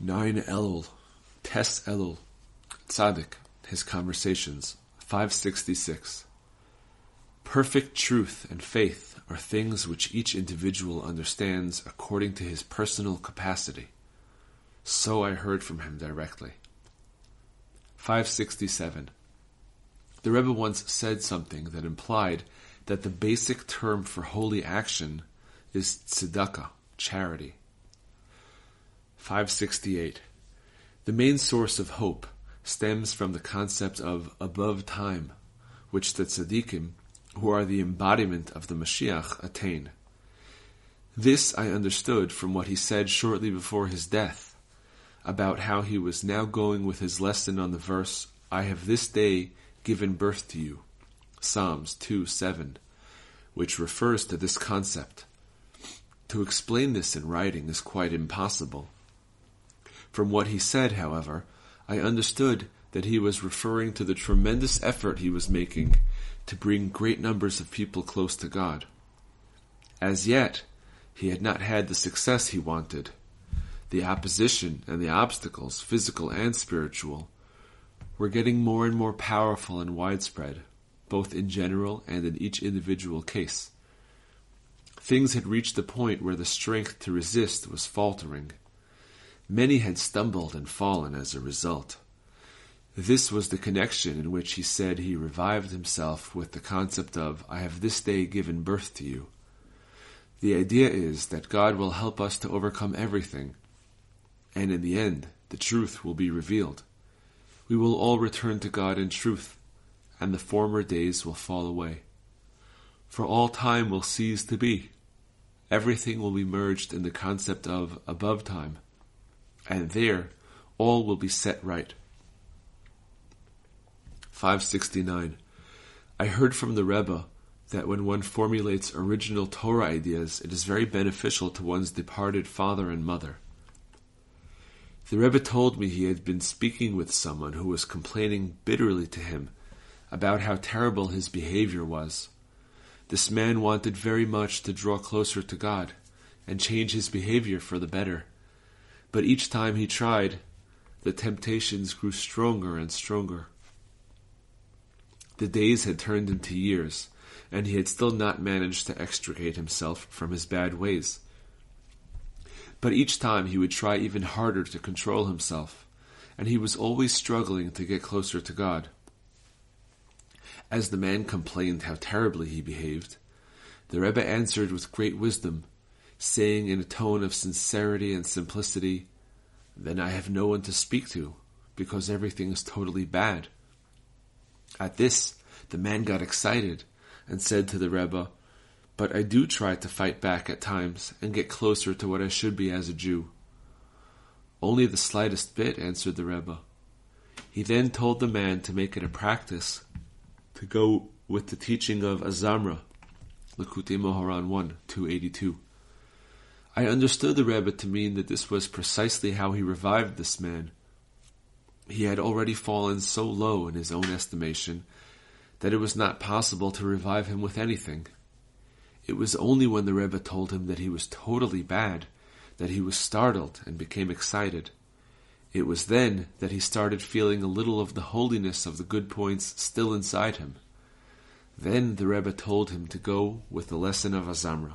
9 Elul, Tes Elul, Tzaddik, His Conversations, 566. Perfect truth and faith are things which each individual understands according to his personal capacity. So I heard from him directly. 567. The Rebbe once said something that implied that the basic term for holy action is tzedakah, charity. 568. The main source of hope stems from the concept of above time, which the tzaddikim, who are the embodiment of the Mashiach, attain. This I understood from what he said shortly before his death, about how he was now going with his lesson on the verse, I have this day given birth to you, Psalms 2 7, which refers to this concept. To explain this in writing is quite impossible. From what he said, however, I understood that he was referring to the tremendous effort he was making to bring great numbers of people close to God. As yet, he had not had the success he wanted. The opposition and the obstacles, physical and spiritual, were getting more and more powerful and widespread, both in general and in each individual case. Things had reached a point where the strength to resist was faltering. Many had stumbled and fallen as a result. This was the connection in which he said he revived himself with the concept of, I have this day given birth to you. The idea is that God will help us to overcome everything, and in the end, the truth will be revealed. We will all return to God in truth, and the former days will fall away. For all time will cease to be. Everything will be merged in the concept of above time and there all will be set right. 569. I heard from the Rebbe that when one formulates original Torah ideas, it is very beneficial to one's departed father and mother. The Rebbe told me he had been speaking with someone who was complaining bitterly to him about how terrible his behavior was. This man wanted very much to draw closer to God and change his behavior for the better. But each time he tried, the temptations grew stronger and stronger. The days had turned into years, and he had still not managed to extricate himself from his bad ways. But each time he would try even harder to control himself, and he was always struggling to get closer to God. As the man complained how terribly he behaved, the Rebbe answered with great wisdom saying in a tone of sincerity and simplicity, Then I have no one to speak to, because everything is totally bad. At this, the man got excited and said to the Rebbe, But I do try to fight back at times and get closer to what I should be as a Jew. Only the slightest bit, answered the Rebbe. He then told the man to make it a practice to go with the teaching of Azamra, Likutei Moharan 1, 282. I understood the Rebbe to mean that this was precisely how he revived this man. He had already fallen so low in his own estimation that it was not possible to revive him with anything. It was only when the Rebbe told him that he was totally bad that he was startled and became excited. It was then that he started feeling a little of the holiness of the good points still inside him. Then the Rebbe told him to go with the lesson of Azamra.